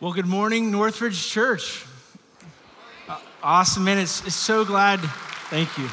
Well, good morning, Northridge Church. Uh, awesome, man. It's, it's so glad. Thank you.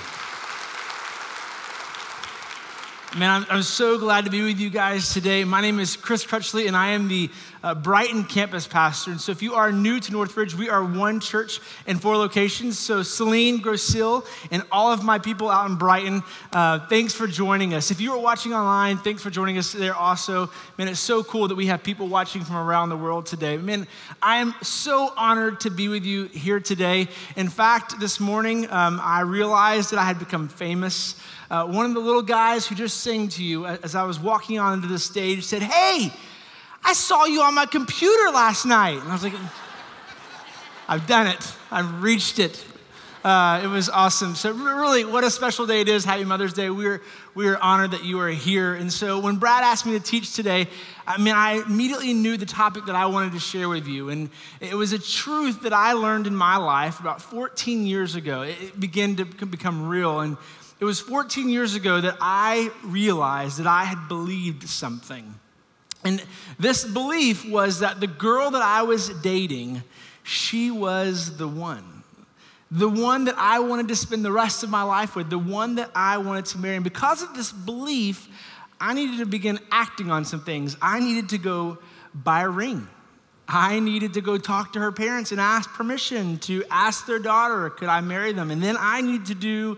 Man, I'm, so glad to be with you guys today. My name is Chris Crutchley, and I am the uh, Brighton campus pastor. And so, if you are new to Northridge, we are one church in four locations. So, Saline, Grosil, and all of my people out in Brighton, uh, thanks for joining us. If you are watching online, thanks for joining us there also. Man, it's so cool that we have people watching from around the world today. Man, I am so honored to be with you here today. In fact, this morning, um, I realized that I had become famous. Uh, one of the little guys who just sang to you as I was walking onto the stage said, Hey, I saw you on my computer last night. And I was like, I've done it, I've reached it. Uh, it was awesome. So, really, what a special day it is. Happy Mother's Day. We're, we're honored that you are here. And so, when Brad asked me to teach today, I mean, I immediately knew the topic that I wanted to share with you. And it was a truth that I learned in my life about 14 years ago. It began to become real. And it was 14 years ago that I realized that I had believed something. And this belief was that the girl that I was dating, she was the one. The one that I wanted to spend the rest of my life with, the one that I wanted to marry. And because of this belief, I needed to begin acting on some things. I needed to go buy a ring. I needed to go talk to her parents and ask permission to ask their daughter, could I marry them? And then I needed to do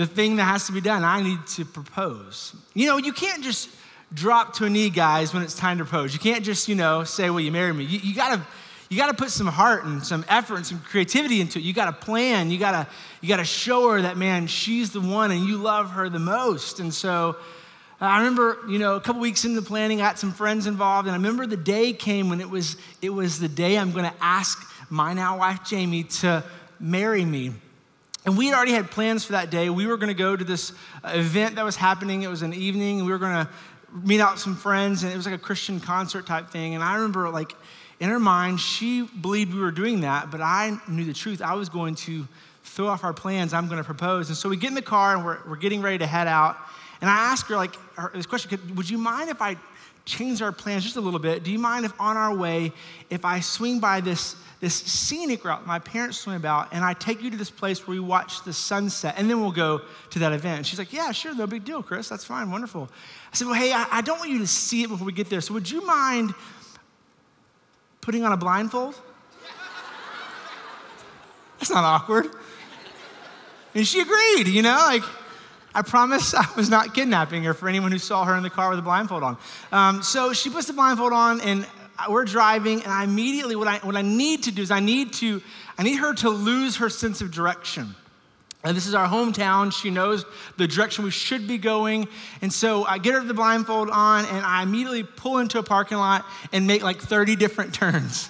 the thing that has to be done. I need to propose. You know, you can't just drop to a knee, guys, when it's time to propose. You can't just, you know, say, Will you marry me? You, you gotta. You got to put some heart and some effort and some creativity into it. You got to plan. You got to you got to show her that man, she's the one and you love her the most. And so I remember, you know, a couple weeks into planning, I had some friends involved, and I remember the day came when it was it was the day I'm to ask my now wife Jamie to marry me. And we had already had plans for that day. We were going to go to this uh, event that was happening. It was an evening. We were going to meet out some friends, and it was like a Christian concert type thing. And I remember, like, in her mind, she believed we were doing that, but I knew the truth. I was going to throw off our plans. I'm going to propose. And so we get in the car, and we're, we're getting ready to head out. And I ask her, like, her, this question Would you mind if I change our plans just a little bit? Do you mind if on our way, if I swing by this? This scenic route my parents told me about, and I take you to this place where we watch the sunset, and then we'll go to that event. She's like, Yeah, sure, no big deal, Chris. That's fine, wonderful. I said, Well, hey, I, I don't want you to see it before we get there, so would you mind putting on a blindfold? That's not awkward. And she agreed, you know, like, I promise I was not kidnapping her for anyone who saw her in the car with a blindfold on. Um, so she puts the blindfold on, and we're driving, and I immediately, what I, what I need to do is I need to, I need her to lose her sense of direction. And this is our hometown. She knows the direction we should be going. And so I get her the blindfold on, and I immediately pull into a parking lot and make like 30 different turns.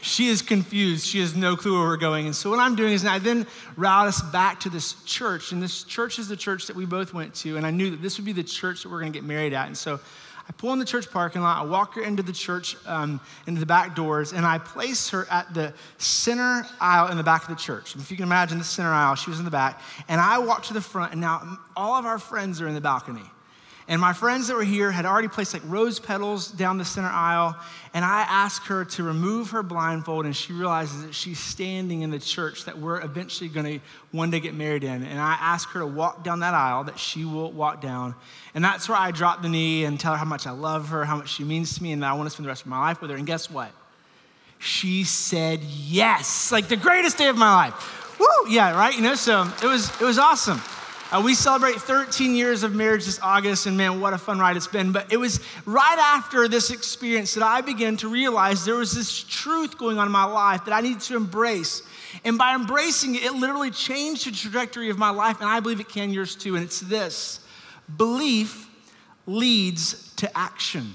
she is confused. She has no clue where we're going. And so what I'm doing is I then route us back to this church. And this church is the church that we both went to. And I knew that this would be the church that we're going to get married at. And so I pull in the church parking lot, I walk her into the church, um, into the back doors, and I place her at the center aisle in the back of the church. If you can imagine the center aisle, she was in the back. And I walk to the front, and now all of our friends are in the balcony. And my friends that were here had already placed like rose petals down the center aisle. And I asked her to remove her blindfold, and she realizes that she's standing in the church that we're eventually going to one day get married in. And I ask her to walk down that aisle that she will walk down. And that's where I drop the knee and tell her how much I love her, how much she means to me, and that I want to spend the rest of my life with her. And guess what? She said yes, like the greatest day of my life. Woo! Yeah, right? You know, so it was it was awesome. Uh, we celebrate 13 years of marriage this August, and man, what a fun ride it's been. But it was right after this experience that I began to realize there was this truth going on in my life that I needed to embrace. And by embracing it, it literally changed the trajectory of my life, and I believe it can yours too. And it's this belief leads to action.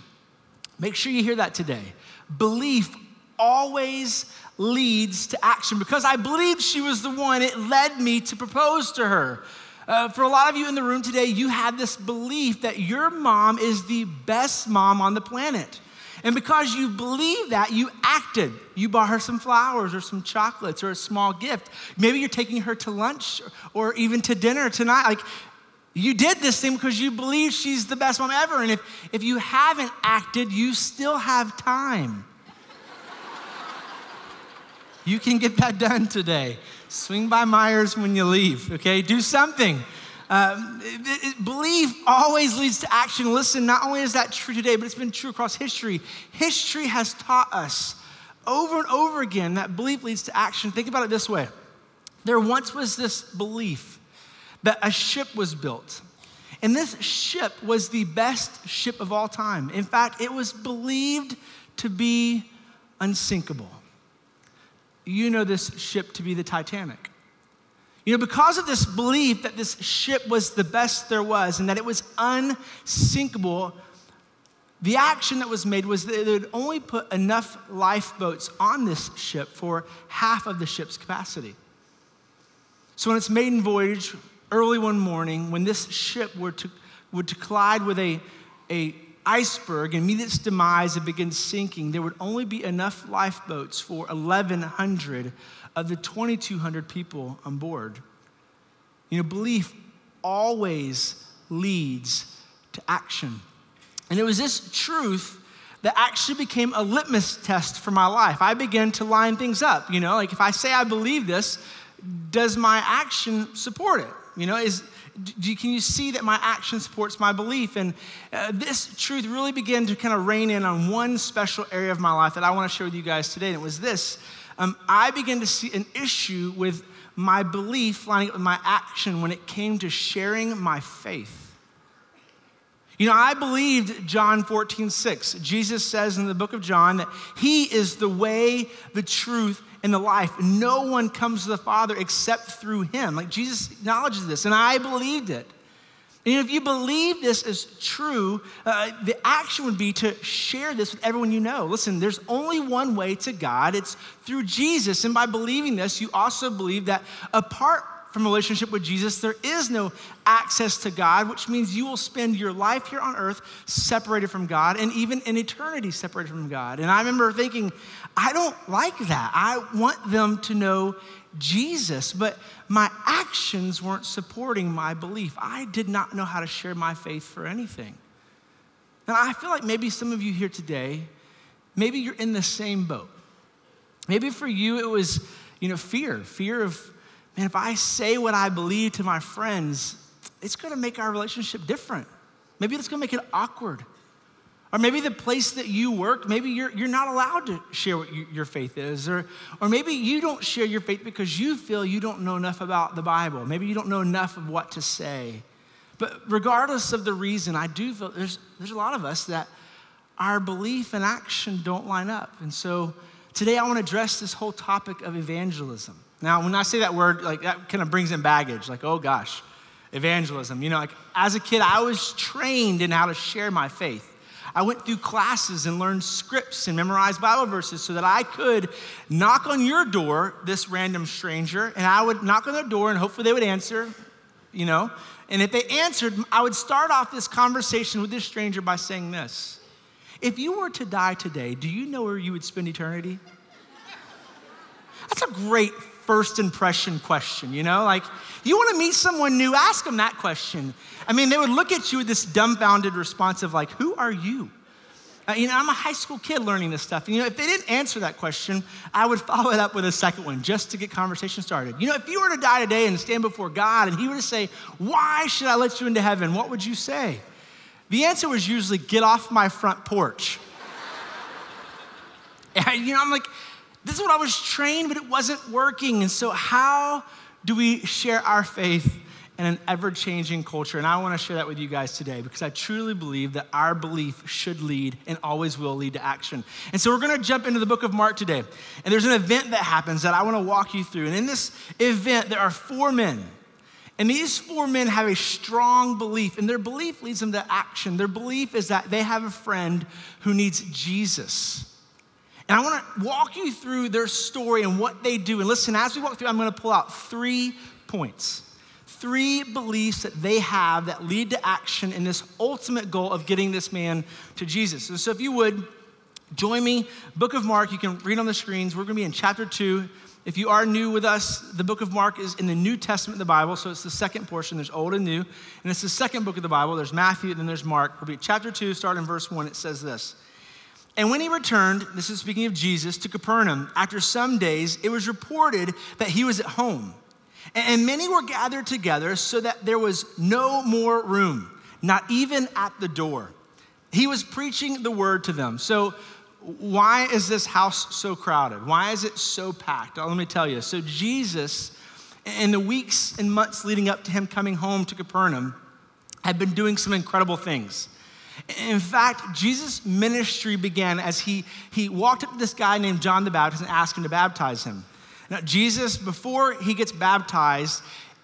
Make sure you hear that today. Belief always leads to action. Because I believed she was the one, it led me to propose to her. Uh, for a lot of you in the room today, you have this belief that your mom is the best mom on the planet. And because you believe that, you acted. You bought her some flowers or some chocolates or a small gift. Maybe you're taking her to lunch or even to dinner tonight. Like, you did this thing because you believe she's the best mom ever. And if, if you haven't acted, you still have time. You can get that done today. Swing by Myers when you leave, okay? Do something. Um, it, it, belief always leads to action. Listen, not only is that true today, but it's been true across history. History has taught us over and over again that belief leads to action. Think about it this way there once was this belief that a ship was built. And this ship was the best ship of all time. In fact, it was believed to be unsinkable. You know this ship to be the Titanic. You know, because of this belief that this ship was the best there was and that it was unsinkable, the action that was made was that they would only put enough lifeboats on this ship for half of the ship's capacity. So, on its maiden voyage, early one morning, when this ship were to, would to collide with a, a iceberg and meet its demise and begin sinking, there would only be enough lifeboats for 1,100 of the 2,200 people on board. You know, belief always leads to action. And it was this truth that actually became a litmus test for my life. I began to line things up. You know, like if I say I believe this, does my action support it? You know, is do, can you see that my action supports my belief? And uh, this truth really began to kind of rein in on one special area of my life that I want to share with you guys today. And it was this um, I began to see an issue with my belief lining up with my action when it came to sharing my faith. You know, I believed John 14, 6. Jesus says in the book of John that He is the way, the truth, and the life. No one comes to the Father except through Him. Like Jesus acknowledges this, and I believed it. And if you believe this is true, uh, the action would be to share this with everyone you know. Listen, there's only one way to God, it's through Jesus. And by believing this, you also believe that apart from relationship with Jesus, there is no access to God, which means you will spend your life here on earth separated from God and even in eternity separated from God. And I remember thinking, I don't like that. I want them to know Jesus, but my actions weren't supporting my belief. I did not know how to share my faith for anything. And I feel like maybe some of you here today, maybe you're in the same boat. Maybe for you it was, you know, fear, fear of, man, if I say what I believe to my friends, it's gonna make our relationship different. Maybe it's gonna make it awkward. Or maybe the place that you work, maybe you're, you're not allowed to share what you, your faith is. Or, or maybe you don't share your faith because you feel you don't know enough about the Bible. Maybe you don't know enough of what to say. But regardless of the reason, I do feel there's, there's a lot of us that our belief and action don't line up. And so today I want to address this whole topic of evangelism. Now, when I say that word, like that kind of brings in baggage, like, oh gosh, evangelism. You know, like as a kid, I was trained in how to share my faith. I went through classes and learned scripts and memorized Bible verses so that I could knock on your door, this random stranger, and I would knock on their door and hopefully they would answer, you know. And if they answered, I would start off this conversation with this stranger by saying this If you were to die today, do you know where you would spend eternity? That's a great first impression question, you know? Like, you want to meet someone new, ask them that question. I mean, they would look at you with this dumbfounded response of, like, who are you? Uh, you know, I'm a high school kid learning this stuff. And, you know, if they didn't answer that question, I would follow it up with a second one just to get conversation started. You know, if you were to die today and stand before God and He were to say, Why should I let you into heaven? What would you say? The answer was usually, Get off my front porch. and, you know, I'm like, this is what I was trained, but it wasn't working. And so, how do we share our faith in an ever changing culture? And I want to share that with you guys today because I truly believe that our belief should lead and always will lead to action. And so, we're going to jump into the book of Mark today. And there's an event that happens that I want to walk you through. And in this event, there are four men. And these four men have a strong belief, and their belief leads them to action. Their belief is that they have a friend who needs Jesus. And I want to walk you through their story and what they do. And listen, as we walk through, I'm going to pull out three points, three beliefs that they have that lead to action in this ultimate goal of getting this man to Jesus. And so, if you would, join me, Book of Mark, you can read on the screens. We're going to be in chapter two. If you are new with us, the book of Mark is in the New Testament of the Bible, so it's the second portion. There's Old and New, and it's the second book of the Bible. There's Matthew, and then there's Mark. We'll be chapter 2, starting in verse 1. It says this And when he returned, this is speaking of Jesus, to Capernaum, after some days, it was reported that he was at home. And many were gathered together so that there was no more room, not even at the door. He was preaching the word to them. So, why is this house so crowded? Why is it so packed? Let me tell you. So, Jesus, in the weeks and months leading up to him coming home to Capernaum, had been doing some incredible things. In fact, Jesus' ministry began as he, he walked up to this guy named John the Baptist and asked him to baptize him. Now, Jesus, before he gets baptized,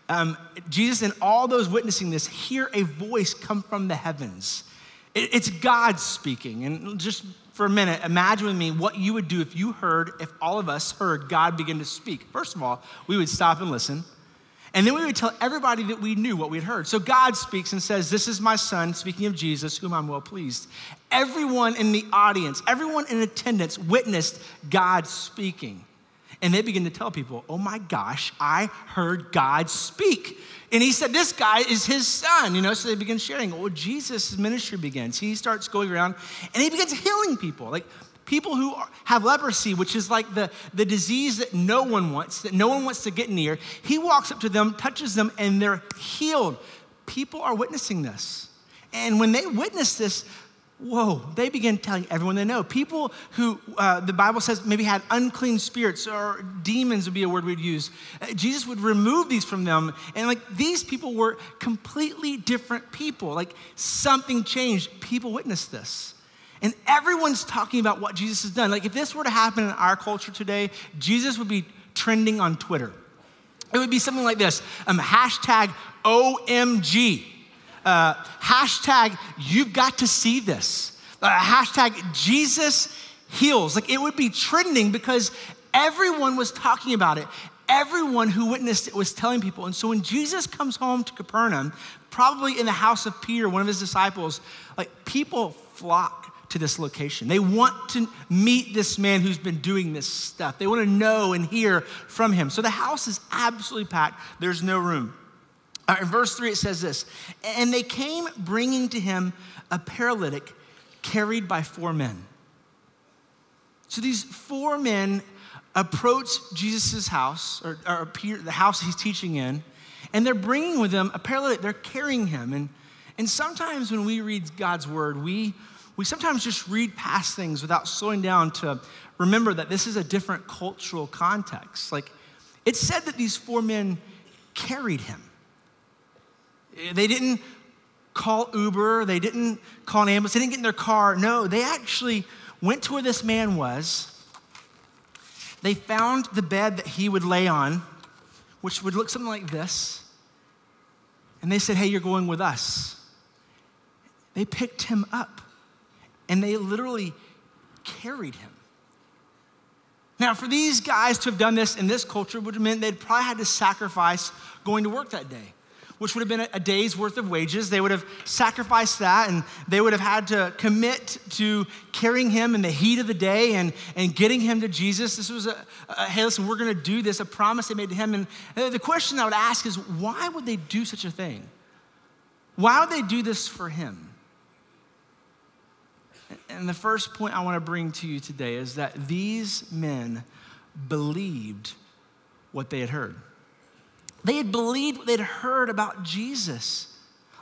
um, Jesus and all those witnessing this hear a voice come from the heavens. It, it's God speaking. And just for a minute, imagine with me what you would do if you heard, if all of us heard God begin to speak. First of all, we would stop and listen. And then we would tell everybody that we knew what we'd heard. So God speaks and says, This is my son, speaking of Jesus, whom I'm well pleased. Everyone in the audience, everyone in attendance witnessed God speaking. And they begin to tell people, Oh my gosh, I heard God speak. And he said, This guy is his son, you know. So they begin sharing. Well, Jesus' ministry begins. He starts going around and he begins healing people. Like people who have leprosy, which is like the, the disease that no one wants, that no one wants to get near, he walks up to them, touches them, and they're healed. People are witnessing this. And when they witness this, whoa, they begin telling everyone they know. People who uh, the Bible says maybe had unclean spirits or demons would be a word we'd use. Uh, Jesus would remove these from them. And like these people were completely different people. Like something changed. People witnessed this. And everyone's talking about what Jesus has done. Like, if this were to happen in our culture today, Jesus would be trending on Twitter. It would be something like this um, hashtag OMG, uh, hashtag you've got to see this, uh, hashtag Jesus heals. Like, it would be trending because everyone was talking about it. Everyone who witnessed it was telling people. And so when Jesus comes home to Capernaum, probably in the house of Peter, one of his disciples, like people flock to this location. They want to meet this man who's been doing this stuff. They want to know and hear from him. So the house is absolutely packed, there's no room. Right, in verse 3, it says this And they came bringing to him a paralytic carried by four men. So these four men approach Jesus' house, or, or the house he's teaching in, and they're bringing with them a paralytic. They're carrying him. And, and sometimes when we read God's word, we we sometimes just read past things without slowing down to remember that this is a different cultural context. Like, it said that these four men carried him. They didn't call Uber, they didn't call an ambulance, they didn't get in their car. No, they actually went to where this man was. They found the bed that he would lay on, which would look something like this. And they said, Hey, you're going with us. They picked him up and they literally carried him. Now, for these guys to have done this in this culture would have meant they'd probably had to sacrifice going to work that day, which would have been a day's worth of wages. They would have sacrificed that and they would have had to commit to carrying him in the heat of the day and, and getting him to Jesus. This was a, a hey, listen, we're going to do this, a promise they made to him. And the question I would ask is why would they do such a thing? Why would they do this for him? And the first point I want to bring to you today is that these men believed what they had heard. They had believed what they'd heard about Jesus.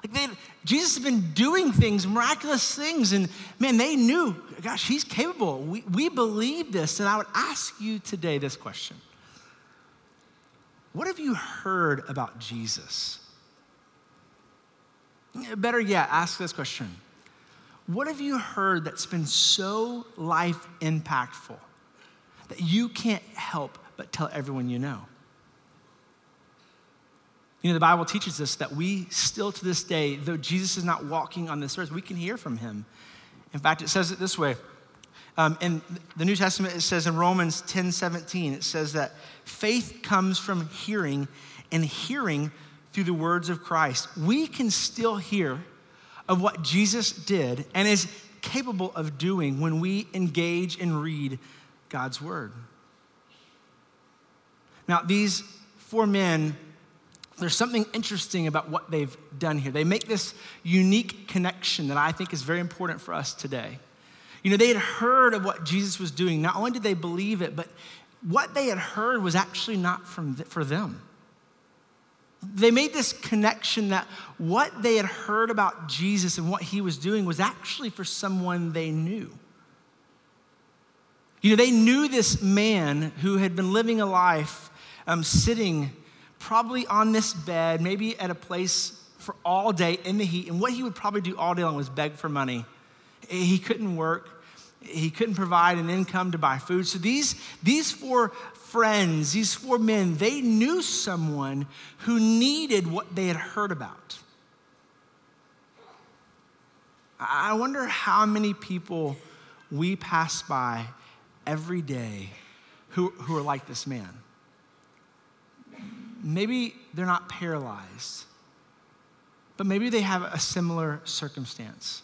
Like they Jesus had been doing things, miraculous things, and man, they knew, gosh, he's capable. We, we believe this. And I would ask you today this question What have you heard about Jesus? Better yet, ask this question what have you heard that's been so life impactful that you can't help but tell everyone you know? You know, the Bible teaches us that we still to this day, though Jesus is not walking on this earth, we can hear from him. In fact, it says it this way. Um, in the New Testament, it says in Romans 10 17, it says that faith comes from hearing, and hearing through the words of Christ. We can still hear of what Jesus did and is capable of doing when we engage and read God's word. Now, these four men, there's something interesting about what they've done here. They make this unique connection that I think is very important for us today. You know, they had heard of what Jesus was doing. Not only did they believe it, but what they had heard was actually not from for them. They made this connection that what they had heard about Jesus and what he was doing was actually for someone they knew. You know, they knew this man who had been living a life um, sitting probably on this bed, maybe at a place for all day in the heat. And what he would probably do all day long was beg for money. He couldn't work, he couldn't provide an income to buy food. So these, these four friends, these four men, they knew someone who needed what they had heard about. I wonder how many people we pass by every day who, who are like this man. Maybe they're not paralyzed, but maybe they have a similar circumstance.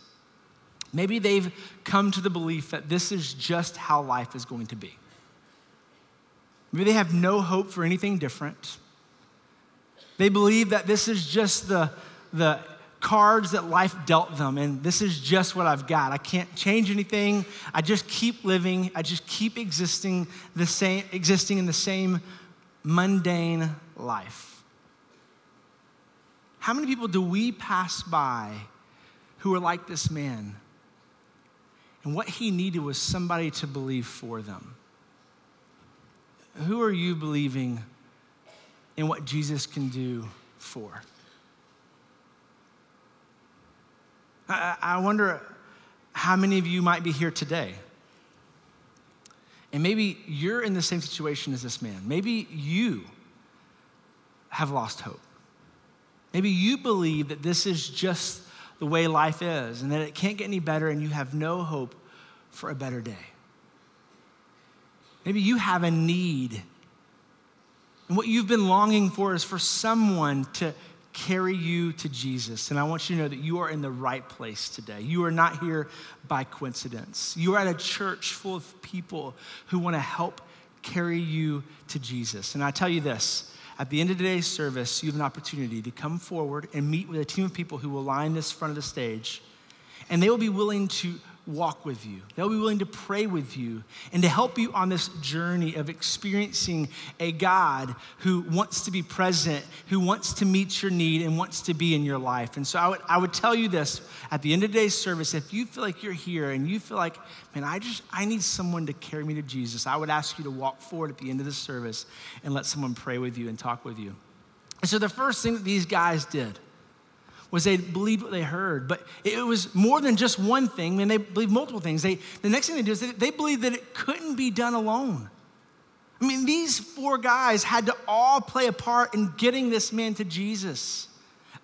Maybe they've come to the belief that this is just how life is going to be. Maybe they have no hope for anything different. They believe that this is just the, the cards that life dealt them, and this is just what I've got. I can't change anything. I just keep living. I just keep existing the same, existing in the same mundane life. How many people do we pass by who are like this man? And what he needed was somebody to believe for them. Who are you believing in what Jesus can do for? I, I wonder how many of you might be here today. And maybe you're in the same situation as this man. Maybe you have lost hope. Maybe you believe that this is just the way life is and that it can't get any better and you have no hope for a better day. Maybe you have a need. And what you've been longing for is for someone to carry you to Jesus. And I want you to know that you are in the right place today. You are not here by coincidence. You are at a church full of people who want to help carry you to Jesus. And I tell you this at the end of today's service, you have an opportunity to come forward and meet with a team of people who will line this front of the stage. And they will be willing to walk with you. They'll be willing to pray with you and to help you on this journey of experiencing a God who wants to be present, who wants to meet your need and wants to be in your life. And so I would, I would tell you this at the end of today's service if you feel like you're here and you feel like, man, I just, I need someone to carry me to Jesus, I would ask you to walk forward at the end of the service and let someone pray with you and talk with you. And so the first thing that these guys did, was they believed what they heard. But it was more than just one thing. I mean, they believed multiple things. They, the next thing they did is they, they believed that it couldn't be done alone. I mean, these four guys had to all play a part in getting this man to Jesus.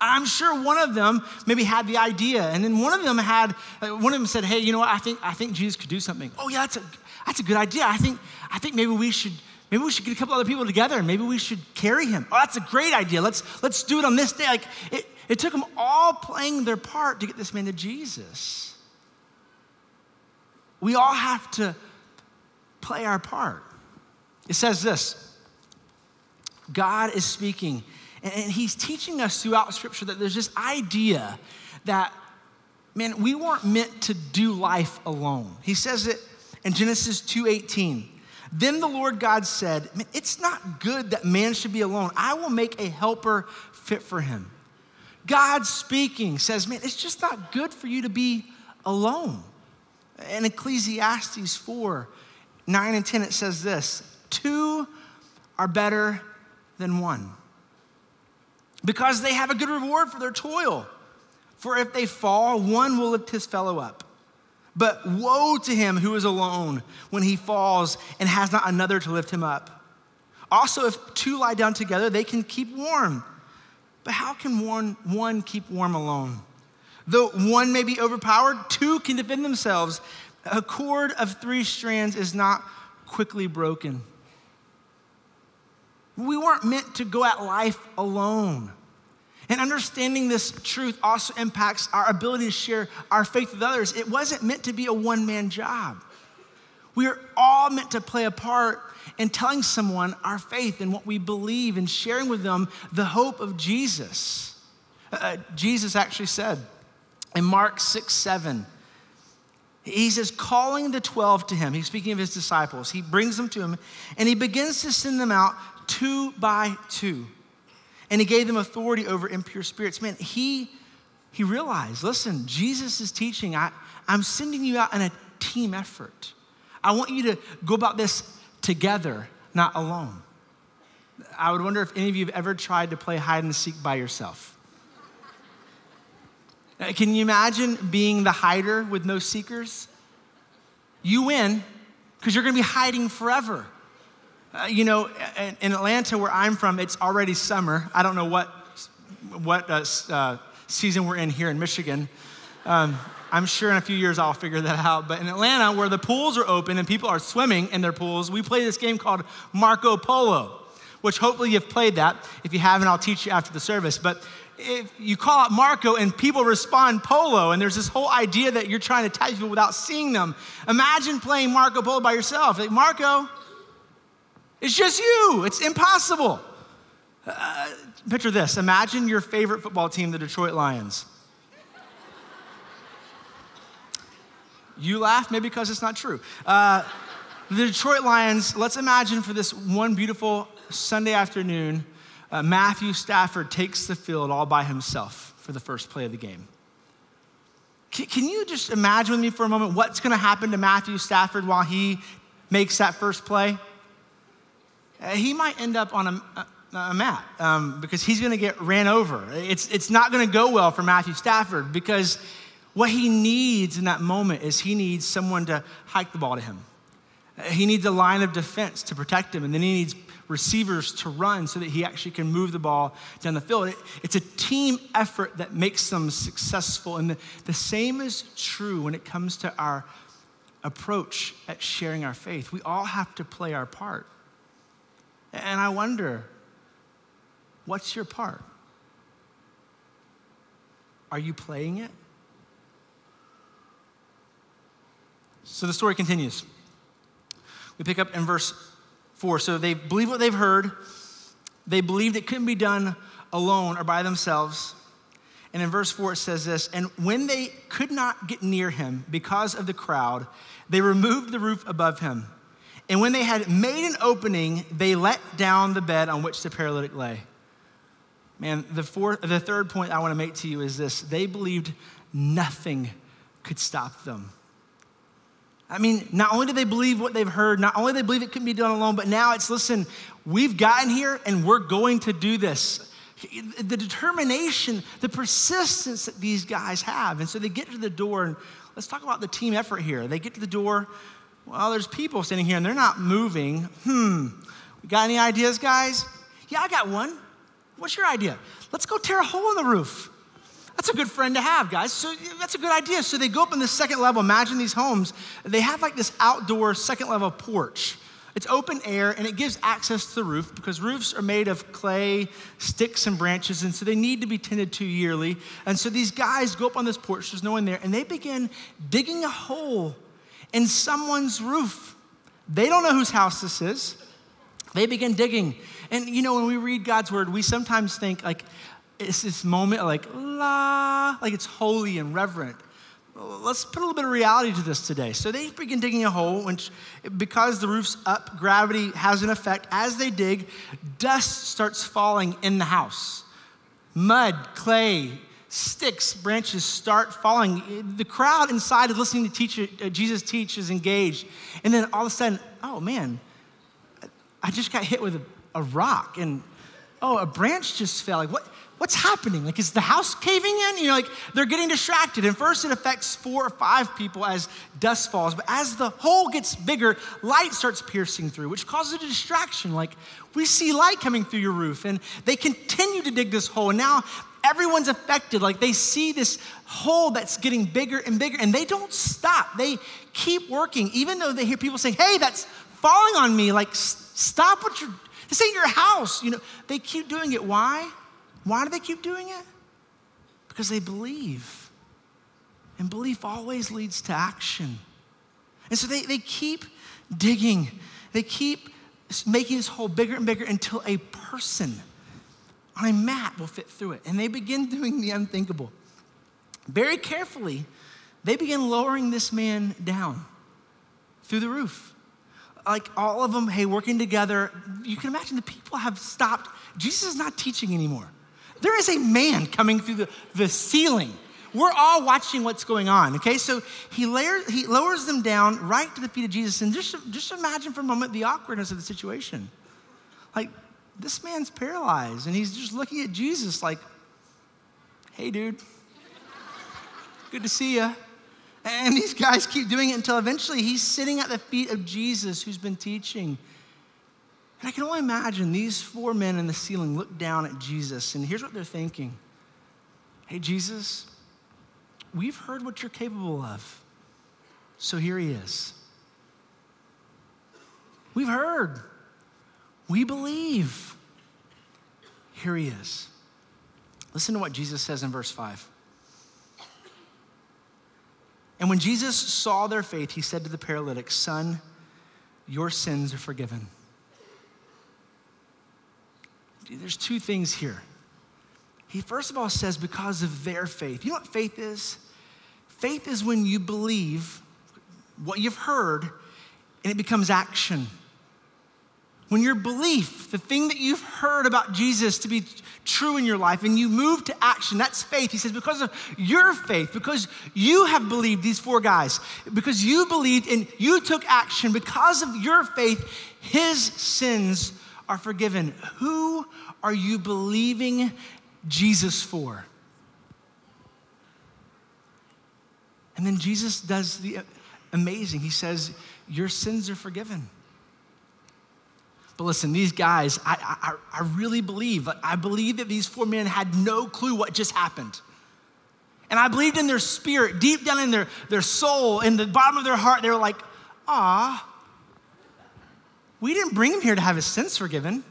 I'm sure one of them maybe had the idea, and then one of them had, uh, one of them said, "Hey, you know what? I think I think Jesus could do something. Oh yeah, that's a that's a good idea. I think I think maybe we should maybe we should get a couple other people together, and maybe we should carry him. Oh, that's a great idea. Let's let's do it on this day. Like it, it took them all playing their part to get this man to Jesus. We all have to play our part. It says this God is speaking, and He's teaching us throughout Scripture that there's this idea that, man, we weren't meant to do life alone. He says it in Genesis 2:18. Then the Lord God said, It's not good that man should be alone. I will make a helper fit for him. God speaking says, man, it's just not good for you to be alone. In Ecclesiastes 4 9 and 10, it says this two are better than one because they have a good reward for their toil. For if they fall, one will lift his fellow up. But woe to him who is alone when he falls and has not another to lift him up. Also, if two lie down together, they can keep warm. But how can one, one keep warm alone? Though one may be overpowered, two can defend themselves. A cord of three strands is not quickly broken. We weren't meant to go at life alone. And understanding this truth also impacts our ability to share our faith with others. It wasn't meant to be a one man job. We are all meant to play a part in telling someone our faith and what we believe and sharing with them the hope of Jesus. Uh, uh Jesus actually said in Mark 6 7, He says, calling the 12 to him, he's speaking of his disciples. He brings them to him and he begins to send them out two by two. And he gave them authority over impure spirits. Man, he, he realized listen, Jesus is teaching. I, I'm sending you out in a team effort. I want you to go about this together, not alone. I would wonder if any of you have ever tried to play hide and seek by yourself. Can you imagine being the hider with no seekers? You win because you're going to be hiding forever. Uh, you know, in Atlanta, where I'm from, it's already summer. I don't know what, what uh, uh, season we're in here in Michigan. Um, I'm sure in a few years I'll figure that out. But in Atlanta, where the pools are open and people are swimming in their pools, we play this game called Marco Polo, which hopefully you've played that. If you haven't, I'll teach you after the service. But if you call out Marco and people respond Polo, and there's this whole idea that you're trying to tag people without seeing them. Imagine playing Marco Polo by yourself. Like, Marco, it's just you. It's impossible. Uh, picture this imagine your favorite football team, the Detroit Lions. You laugh, maybe because it's not true. Uh, the Detroit Lions, let's imagine for this one beautiful Sunday afternoon, uh, Matthew Stafford takes the field all by himself for the first play of the game. Can, can you just imagine with me for a moment what's going to happen to Matthew Stafford while he makes that first play? Uh, he might end up on a, a, a mat um, because he's going to get ran over. It's, it's not going to go well for Matthew Stafford because what he needs in that moment is he needs someone to hike the ball to him. He needs a line of defense to protect him, and then he needs receivers to run so that he actually can move the ball down the field. It, it's a team effort that makes them successful. And the, the same is true when it comes to our approach at sharing our faith. We all have to play our part. And I wonder, what's your part? Are you playing it? So the story continues. We pick up in verse 4. So they believe what they've heard. They believed it couldn't be done alone or by themselves. And in verse 4, it says this And when they could not get near him because of the crowd, they removed the roof above him. And when they had made an opening, they let down the bed on which the paralytic lay. Man, the, fourth, the third point I want to make to you is this they believed nothing could stop them. I mean, not only do they believe what they've heard, not only they believe it couldn't be done alone, but now it's listen, we've gotten here and we're going to do this. The determination, the persistence that these guys have. And so they get to the door, and let's talk about the team effort here. They get to the door, well, there's people standing here and they're not moving. Hmm, we got any ideas, guys? Yeah, I got one. What's your idea? Let's go tear a hole in the roof. That's a good friend to have, guys. So that's a good idea. So they go up in the second level. Imagine these homes. They have like this outdoor second level porch. It's open air and it gives access to the roof because roofs are made of clay, sticks, and branches, and so they need to be tended to yearly. And so these guys go up on this porch, there's no one there, and they begin digging a hole in someone's roof. They don't know whose house this is. They begin digging. And you know, when we read God's word, we sometimes think like, it's this moment like, la, like it's holy and reverent. Let's put a little bit of reality to this today. So they begin digging a hole, which, because the roof's up, gravity has an effect. As they dig, dust starts falling in the house. Mud, clay, sticks, branches start falling. The crowd inside is listening to teach, uh, Jesus teach is engaged. And then all of a sudden, oh man, I just got hit with a, a rock. And oh, a branch just fell. Like, what? What's happening? Like, is the house caving in? You know, like they're getting distracted. And first, it affects four or five people as dust falls. But as the hole gets bigger, light starts piercing through, which causes a distraction. Like, we see light coming through your roof. And they continue to dig this hole. And now everyone's affected. Like, they see this hole that's getting bigger and bigger. And they don't stop. They keep working, even though they hear people saying, hey, that's falling on me. Like, stop what you're, this ain't your house. You know, they keep doing it. Why? Why do they keep doing it? Because they believe. And belief always leads to action. And so they, they keep digging, they keep making this hole bigger and bigger until a person on a mat will fit through it. And they begin doing the unthinkable. Very carefully, they begin lowering this man down through the roof. Like all of them, hey, working together. You can imagine the people have stopped. Jesus is not teaching anymore. There is a man coming through the, the ceiling. We're all watching what's going on, okay? So he, layer, he lowers them down right to the feet of Jesus. And just, just imagine for a moment the awkwardness of the situation. Like, this man's paralyzed, and he's just looking at Jesus like, hey, dude, good to see you. And these guys keep doing it until eventually he's sitting at the feet of Jesus who's been teaching. And I can only imagine these four men in the ceiling look down at Jesus, and here's what they're thinking Hey, Jesus, we've heard what you're capable of. So here he is. We've heard. We believe. Here he is. Listen to what Jesus says in verse 5. And when Jesus saw their faith, he said to the paralytic, Son, your sins are forgiven. There's two things here. He first of all says, because of their faith. You know what faith is? Faith is when you believe what you've heard and it becomes action. When your belief, the thing that you've heard about Jesus to be true in your life, and you move to action, that's faith. He says, because of your faith, because you have believed these four guys, because you believed and you took action, because of your faith, his sins are forgiven. Who are you believing Jesus for? And then Jesus does the amazing. He says, Your sins are forgiven. But listen, these guys, I, I, I really believe, I believe that these four men had no clue what just happened. And I believed in their spirit, deep down in their, their soul, in the bottom of their heart, they were like, ah, we didn't bring him here to have his sins forgiven.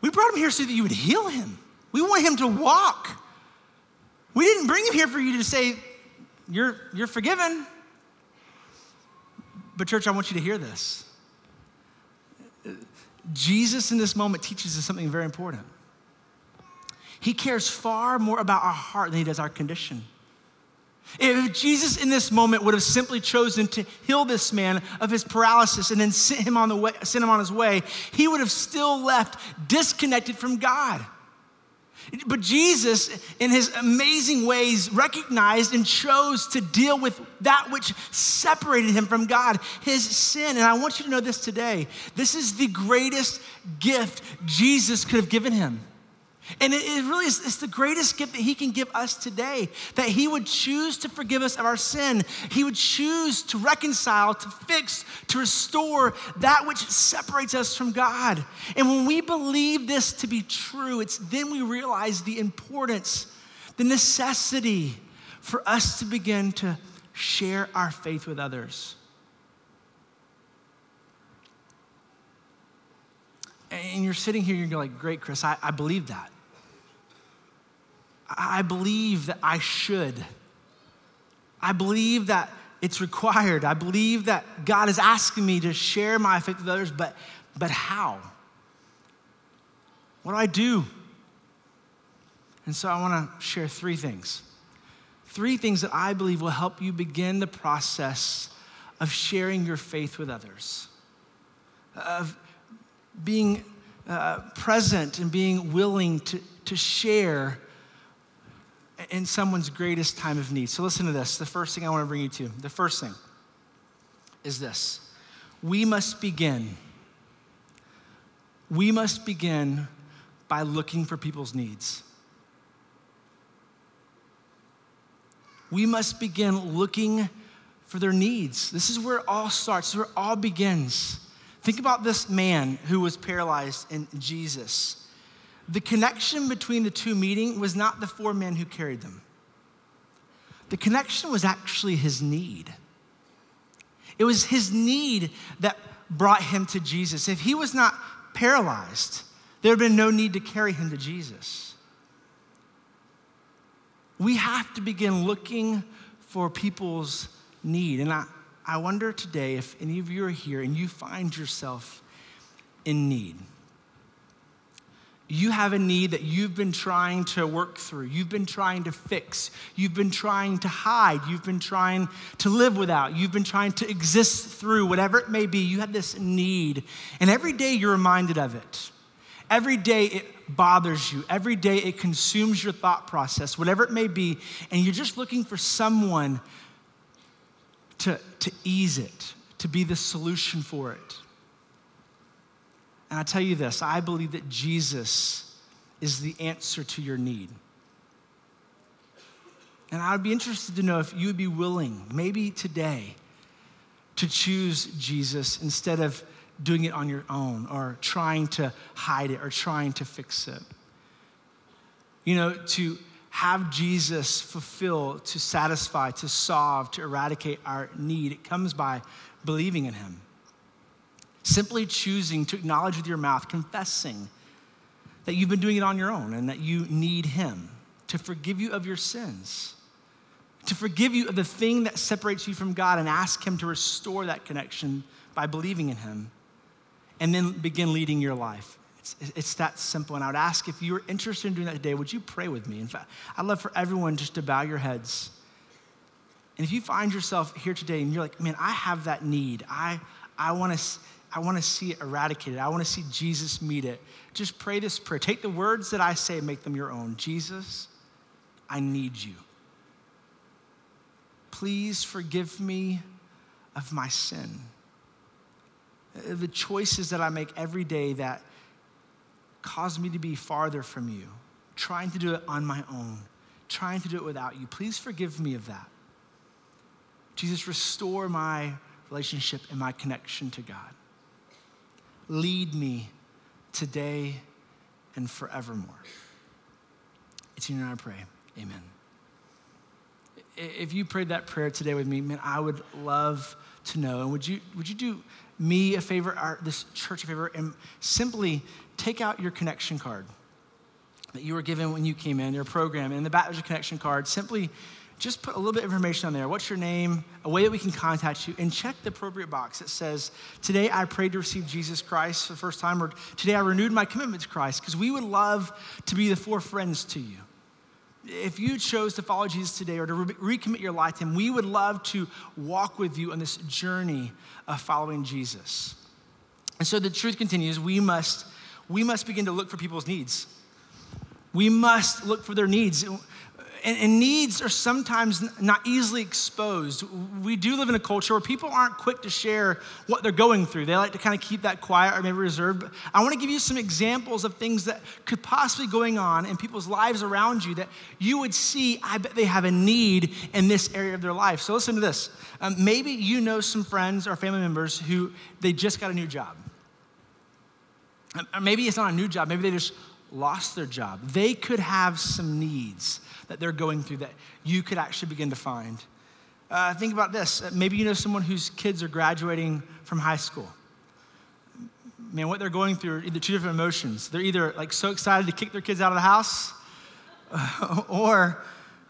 We brought him here so that you would heal him. We want him to walk. We didn't bring him here for you to say, you're, you're forgiven. But, church, I want you to hear this. Jesus in this moment teaches us something very important. He cares far more about our heart than he does our condition. If Jesus in this moment would have simply chosen to heal this man of his paralysis and then sent him on, the way, sent him on his way, he would have still left disconnected from God. But Jesus, in his amazing ways, recognized and chose to deal with that which separated him from God, his sin. And I want you to know this today. This is the greatest gift Jesus could have given him. And it, it really is it's the greatest gift that he can give us today that he would choose to forgive us of our sin. He would choose to reconcile, to fix, to restore that which separates us from God. And when we believe this to be true, it's then we realize the importance, the necessity for us to begin to share our faith with others. And you're sitting here, you're like, great, Chris, I, I believe that. I believe that I should. I believe that it's required. I believe that God is asking me to share my faith with others, but, but how? What do I do? And so I want to share three things. Three things that I believe will help you begin the process of sharing your faith with others, of being uh, present and being willing to, to share in someone's greatest time of need. So listen to this. The first thing I want to bring you to, the first thing is this. We must begin. We must begin by looking for people's needs. We must begin looking for their needs. This is where it all starts, where it all begins. Think about this man who was paralyzed in Jesus the connection between the two meeting was not the four men who carried them. The connection was actually his need. It was his need that brought him to Jesus. If he was not paralyzed, there would have been no need to carry him to Jesus. We have to begin looking for people's need. And I, I wonder today if any of you are here and you find yourself in need you have a need that you've been trying to work through, you've been trying to fix, you've been trying to hide, you've been trying to live without, you've been trying to exist through, whatever it may be, you have this need. And every day you're reminded of it. Every day it bothers you. Every day it consumes your thought process, whatever it may be. And you're just looking for someone to, to ease it, to be the solution for it. And I tell you this I believe that Jesus is the answer to your need. And I would be interested to know if you would be willing, maybe today, to choose Jesus instead of doing it on your own or trying to hide it or trying to fix it. You know, to have Jesus fulfill, to satisfy, to solve, to eradicate our need, it comes by believing in Him. Simply choosing to acknowledge with your mouth, confessing that you've been doing it on your own and that you need Him to forgive you of your sins, to forgive you of the thing that separates you from God and ask Him to restore that connection by believing in Him, and then begin leading your life. It's, that simple. And I would ask if you're interested in doing that today, would you pray with me? In fact, I'd love for everyone just to bow your heads. And if you find yourself here today and you're like, man, I have that need, I, I want to I want to see it eradicated. I want to see Jesus meet it. Just pray this prayer. Take the words that I say and make them your own. Jesus, I need you. Please forgive me of my sin. The choices that I make every day that cause me to be farther from you, trying to do it on my own, trying to do it without you. Please forgive me of that. Jesus, restore my relationship and my connection to God lead me today and forevermore. It's in your I pray. Amen. If you prayed that prayer today with me, man, I would love to know. And would you, would you do me a favor, our, this church a favor, and simply take out your connection card that you were given when you came in, your program, and the back there's a connection card. Simply just put a little bit of information on there. What's your name? A way that we can contact you, and check the appropriate box that says, Today I prayed to receive Jesus Christ for the first time, or today I renewed my commitment to Christ, because we would love to be the four friends to you. If you chose to follow Jesus today or to re- recommit your life to Him, we would love to walk with you on this journey of following Jesus. And so the truth continues we must, we must begin to look for people's needs. We must look for their needs and, and, needs are sometimes not easily exposed. We do live in a culture where people aren't quick to share what they're going through. They like to kind of keep that quiet or maybe reserved. But I want to give you some examples of things that could possibly going on in people's lives around you that you would see, I bet they have a need in this area of their life. So listen to this. Um, maybe you know some friends or family members who they just got a new job. Or maybe it's not a new job, maybe they just lost their job. They could have some needs that they're going through that you could actually begin to find. Uh, think about this. Uh, maybe you know someone whose kids are graduating from high school. Man, what they're going through are either two different emotions. They're either like so excited to kick their kids out of the house, or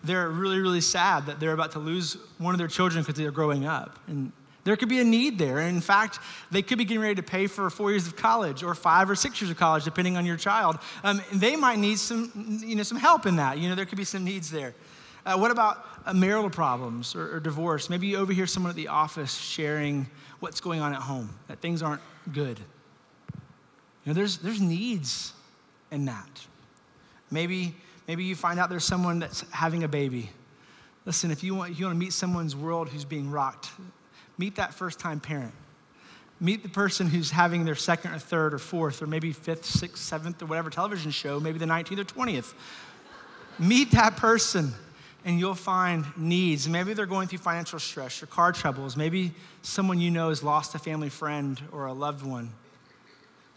they're really, really sad that they're about to lose one of their children because they're growing up. And there could be a need there. And in fact, they could be getting ready to pay for four years of college or five or six years of college, depending on your child. Um, they might need some, you know, some help in that. You know, there could be some needs there. Uh, what about uh, marital problems or, or divorce? Maybe you overhear someone at the office sharing what's going on at home, that things aren't good. You know, there's, there's needs in that. Maybe, maybe you find out there's someone that's having a baby. Listen, if you want, if you want to meet someone's world who's being rocked, meet that first time parent. Meet the person who's having their second or third or fourth or maybe fifth, sixth, seventh, or whatever television show, maybe the 19th or 20th. Meet that person and you'll find needs. Maybe they're going through financial stress or car troubles. Maybe someone you know has lost a family friend or a loved one.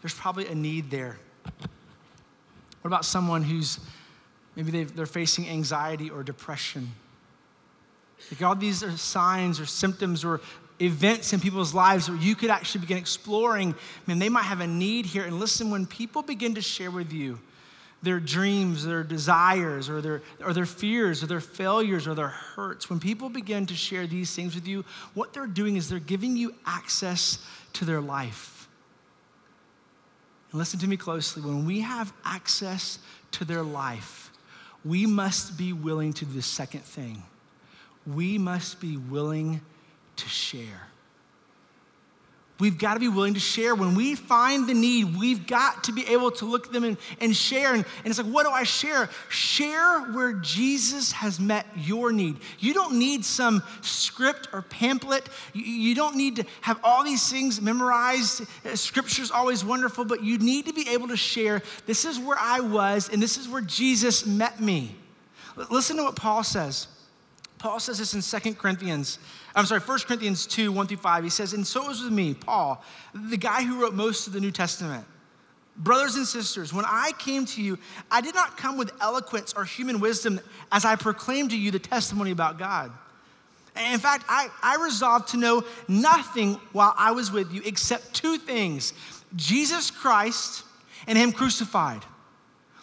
There's probably a need there. What about someone who's maybe they're facing anxiety or depression? Like all these are signs or symptoms or events in people's lives where you could actually begin exploring. I mean, they might have a need here. And listen, when people begin to share with you their dreams, their desires, or their, or their fears, or their failures, or their hurts, when people begin to share these things with you, what they're doing is they're giving you access to their life. And listen to me closely when we have access to their life, we must be willing to do the second thing. We must be willing to share. We've got to be willing to share. When we find the need, we've got to be able to look at them and, and share. And, and it's like, what do I share? Share where Jesus has met your need. You don't need some script or pamphlet. You, you don't need to have all these things memorized. Uh, scripture's always wonderful, but you need to be able to share this is where I was, and this is where Jesus met me. Listen to what Paul says. Paul says this in 2 Corinthians, I'm sorry, 1 Corinthians 2, 1 through 5. He says, And so it was with me, Paul, the guy who wrote most of the New Testament. Brothers and sisters, when I came to you, I did not come with eloquence or human wisdom as I proclaimed to you the testimony about God. In fact, I, I resolved to know nothing while I was with you except two things Jesus Christ and Him crucified.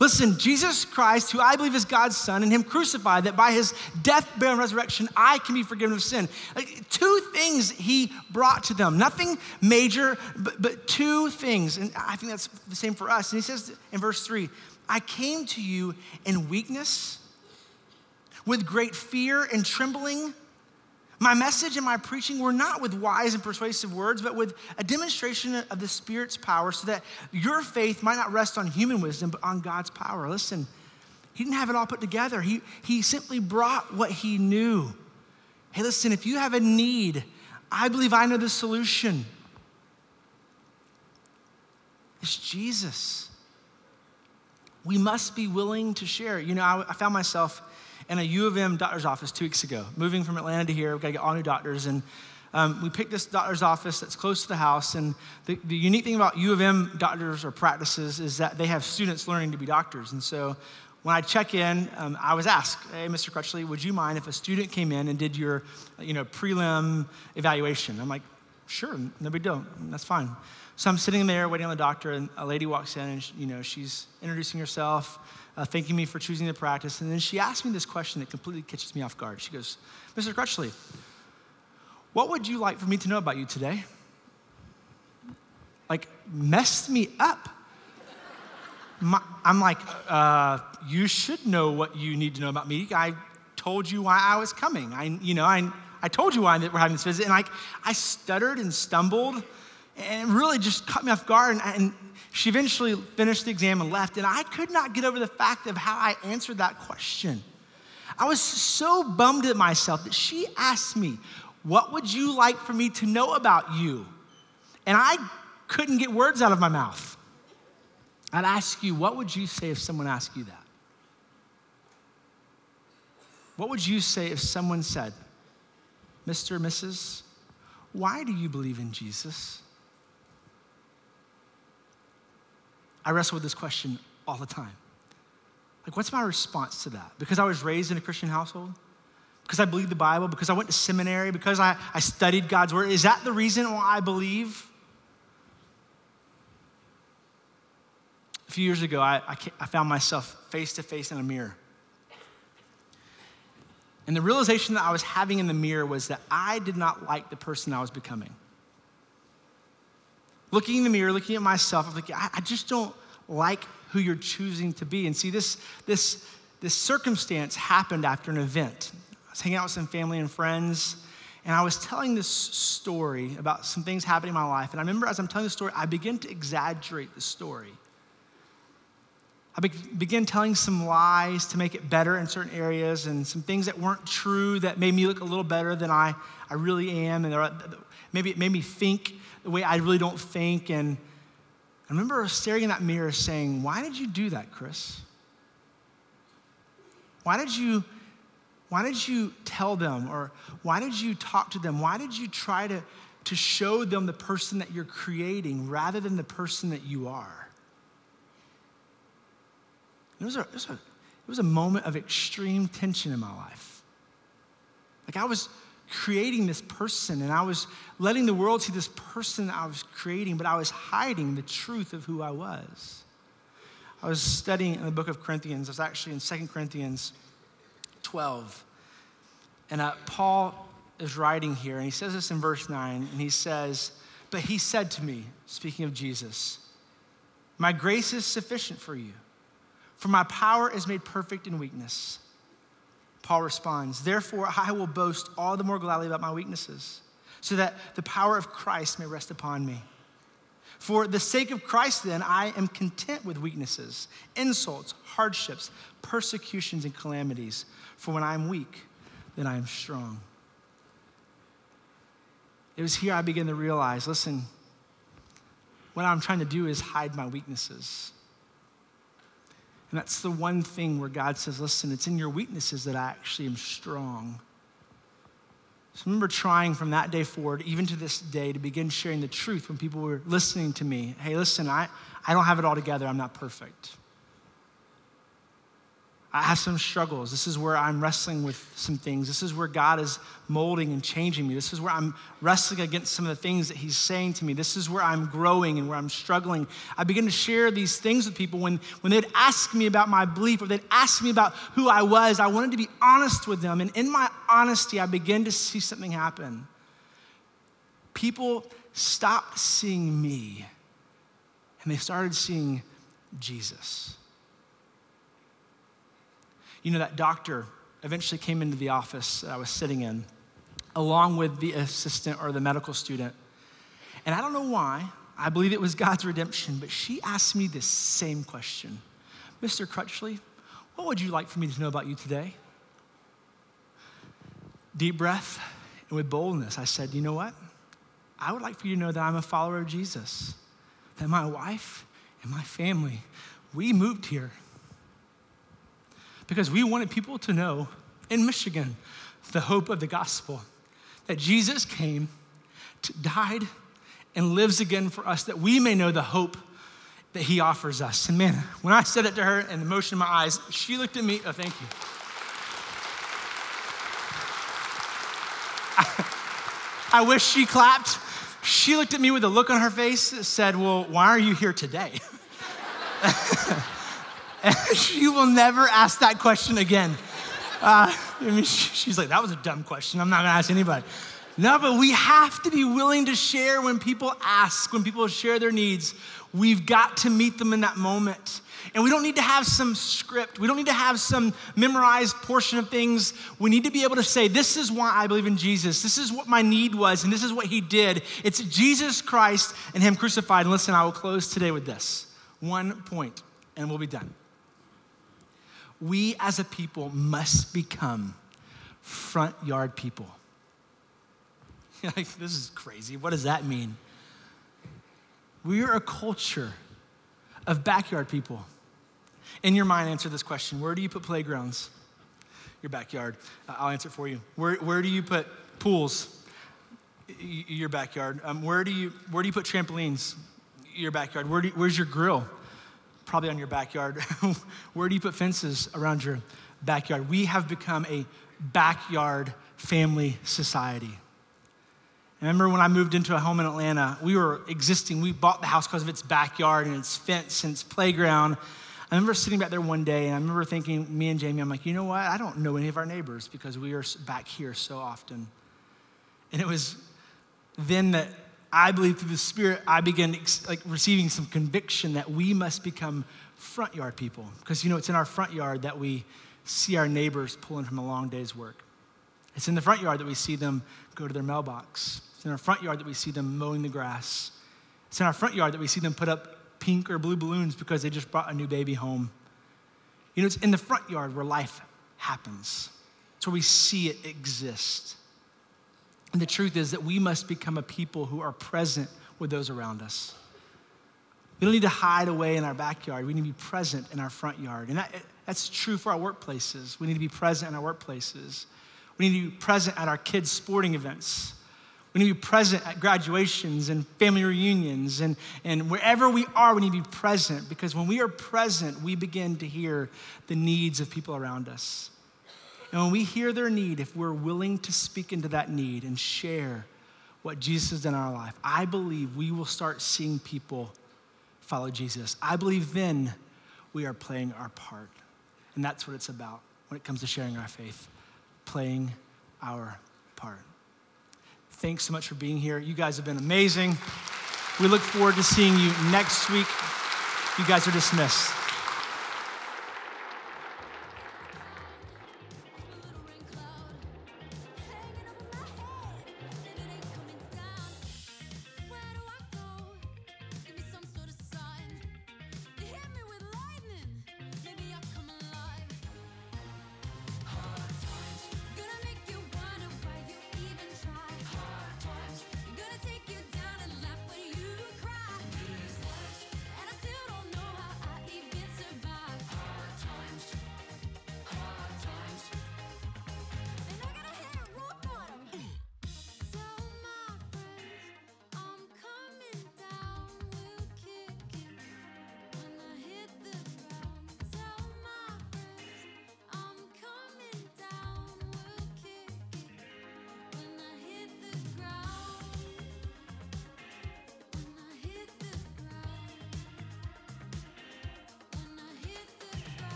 Listen, Jesus Christ, who I believe is God's Son, and Him crucified, that by His death, burial, and resurrection, I can be forgiven of sin. Like, two things He brought to them. Nothing major, but, but two things. And I think that's the same for us. And He says in verse three, I came to you in weakness, with great fear and trembling. My message and my preaching were not with wise and persuasive words, but with a demonstration of the Spirit's power so that your faith might not rest on human wisdom, but on God's power. Listen, he didn't have it all put together. He, he simply brought what he knew. Hey, listen, if you have a need, I believe I know the solution. It's Jesus. We must be willing to share. You know, I, I found myself in a U of M doctor's office two weeks ago. Moving from Atlanta to here, we've got to get all new doctors. And um, we picked this doctor's office that's close to the house. And the, the unique thing about U of M doctors or practices is that they have students learning to be doctors. And so when I check in, um, I was asked, "Hey, Mr. Crutchley, would you mind if a student came in and did your, you know, prelim evaluation?" I'm like, "Sure, no big deal. That's fine." So I'm sitting there waiting on the doctor, and a lady walks in, and you know, she's introducing herself uh, thanking me for choosing the practice. And then she asked me this question that completely catches me off guard. She goes, Mr. Crutchley, what would you like for me to know about you today? Like, messed me up. My, I'm like, uh, you should know what you need to know about me. I told you why I was coming. I, you know, I, I told you why we're having this visit. And like, I stuttered and stumbled and it really just caught me off guard. And, and she eventually finished the exam and left, and I could not get over the fact of how I answered that question. I was so bummed at myself that she asked me, What would you like for me to know about you? And I couldn't get words out of my mouth. I'd ask you, What would you say if someone asked you that? What would you say if someone said, Mr. Mrs., why do you believe in Jesus? I wrestle with this question all the time. Like, what's my response to that? Because I was raised in a Christian household? Because I believe the Bible? Because I went to seminary? Because I, I studied God's word? Is that the reason why I believe? A few years ago, I, I, I found myself face to face in a mirror. And the realization that I was having in the mirror was that I did not like the person I was becoming looking in the mirror, looking at myself, I'm like, I, I just don't like who you're choosing to be. And see, this, this, this circumstance happened after an event. I was hanging out with some family and friends, and I was telling this story about some things happening in my life. And I remember as I'm telling the story, I begin to exaggerate the story. I be- began telling some lies to make it better in certain areas and some things that weren't true that made me look a little better than I, I really am. And maybe it made me think the way I really don't think. And I remember staring in that mirror saying, Why did you do that, Chris? Why did you? Why did you tell them or why did you talk to them? Why did you try to, to show them the person that you're creating rather than the person that you are? It was a, it was a, it was a moment of extreme tension in my life. Like I was creating this person and I was letting the world see this person I was creating, but I was hiding the truth of who I was. I was studying in the book of Corinthians. I was actually in 2 Corinthians 12. And uh, Paul is writing here, and he says this in verse 9, and he says, But he said to me, speaking of Jesus, My grace is sufficient for you, for my power is made perfect in weakness. Paul responds, Therefore, I will boast all the more gladly about my weaknesses, so that the power of Christ may rest upon me. For the sake of Christ, then, I am content with weaknesses, insults, hardships, persecutions, and calamities. For when I am weak, then I am strong. It was here I began to realize listen, what I'm trying to do is hide my weaknesses. And that's the one thing where God says, listen, it's in your weaknesses that I actually am strong. So I remember trying from that day forward, even to this day, to begin sharing the truth when people were listening to me. Hey, listen, I, I don't have it all together. I'm not perfect. I have some struggles. This is where I'm wrestling with some things. This is where God is molding and changing me. This is where I'm wrestling against some of the things that He's saying to me. This is where I'm growing and where I'm struggling. I begin to share these things with people when, when they'd ask me about my belief or they'd ask me about who I was. I wanted to be honest with them. And in my honesty, I began to see something happen. People stopped seeing me and they started seeing Jesus. You know, that doctor eventually came into the office that I was sitting in, along with the assistant or the medical student. And I don't know why, I believe it was God's redemption, but she asked me this same question Mr. Crutchley, what would you like for me to know about you today? Deep breath, and with boldness, I said, You know what? I would like for you to know that I'm a follower of Jesus, that my wife and my family, we moved here because we wanted people to know in Michigan the hope of the gospel that Jesus came, died, and lives again for us that we may know the hope that he offers us. And man, when I said it to her and the motion in my eyes, she looked at me, oh, thank you. I, I wish she clapped. She looked at me with a look on her face that said, Well, why are you here today? she will never ask that question again. Uh, I mean, she's like, that was a dumb question. I'm not gonna ask anybody. No, but we have to be willing to share when people ask, when people share their needs. We've got to meet them in that moment. And we don't need to have some script. We don't need to have some memorized portion of things. We need to be able to say, This is why I believe in Jesus. This is what my need was, and this is what he did. It's Jesus Christ and him crucified. And listen, I will close today with this one point, and we'll be done we as a people must become front yard people. like, this is crazy. What does that mean? We are a culture of backyard people. In your mind, answer this question Where do you put playgrounds? Your backyard. I'll answer for you. Where, where do you put pools? Your backyard. Um, where, do you, where do you put trampolines? Your backyard. Where do where's your grill? Probably on your backyard. Where do you put fences around your backyard? We have become a backyard family society. I remember when I moved into a home in Atlanta, we were existing. We bought the house because of its backyard and its fence and its playground. I remember sitting back there one day and I remember thinking, me and Jamie, I'm like, you know what? I don't know any of our neighbors because we are back here so often. And it was then that I believe through the Spirit, I began like receiving some conviction that we must become front yard people. Because you know, it's in our front yard that we see our neighbors pulling from a long day's work. It's in the front yard that we see them go to their mailbox. It's in our front yard that we see them mowing the grass. It's in our front yard that we see them put up pink or blue balloons because they just brought a new baby home. You know, it's in the front yard where life happens. It's where we see it exist. And the truth is that we must become a people who are present with those around us. We don't need to hide away in our backyard. We need to be present in our front yard. And that, that's true for our workplaces. We need to be present in our workplaces. We need to be present at our kids' sporting events. We need to be present at graduations and family reunions. And, and wherever we are, we need to be present because when we are present, we begin to hear the needs of people around us. And when we hear their need, if we're willing to speak into that need and share what Jesus has done in our life, I believe we will start seeing people follow Jesus. I believe then we are playing our part. And that's what it's about when it comes to sharing our faith, playing our part. Thanks so much for being here. You guys have been amazing. We look forward to seeing you next week. You guys are dismissed.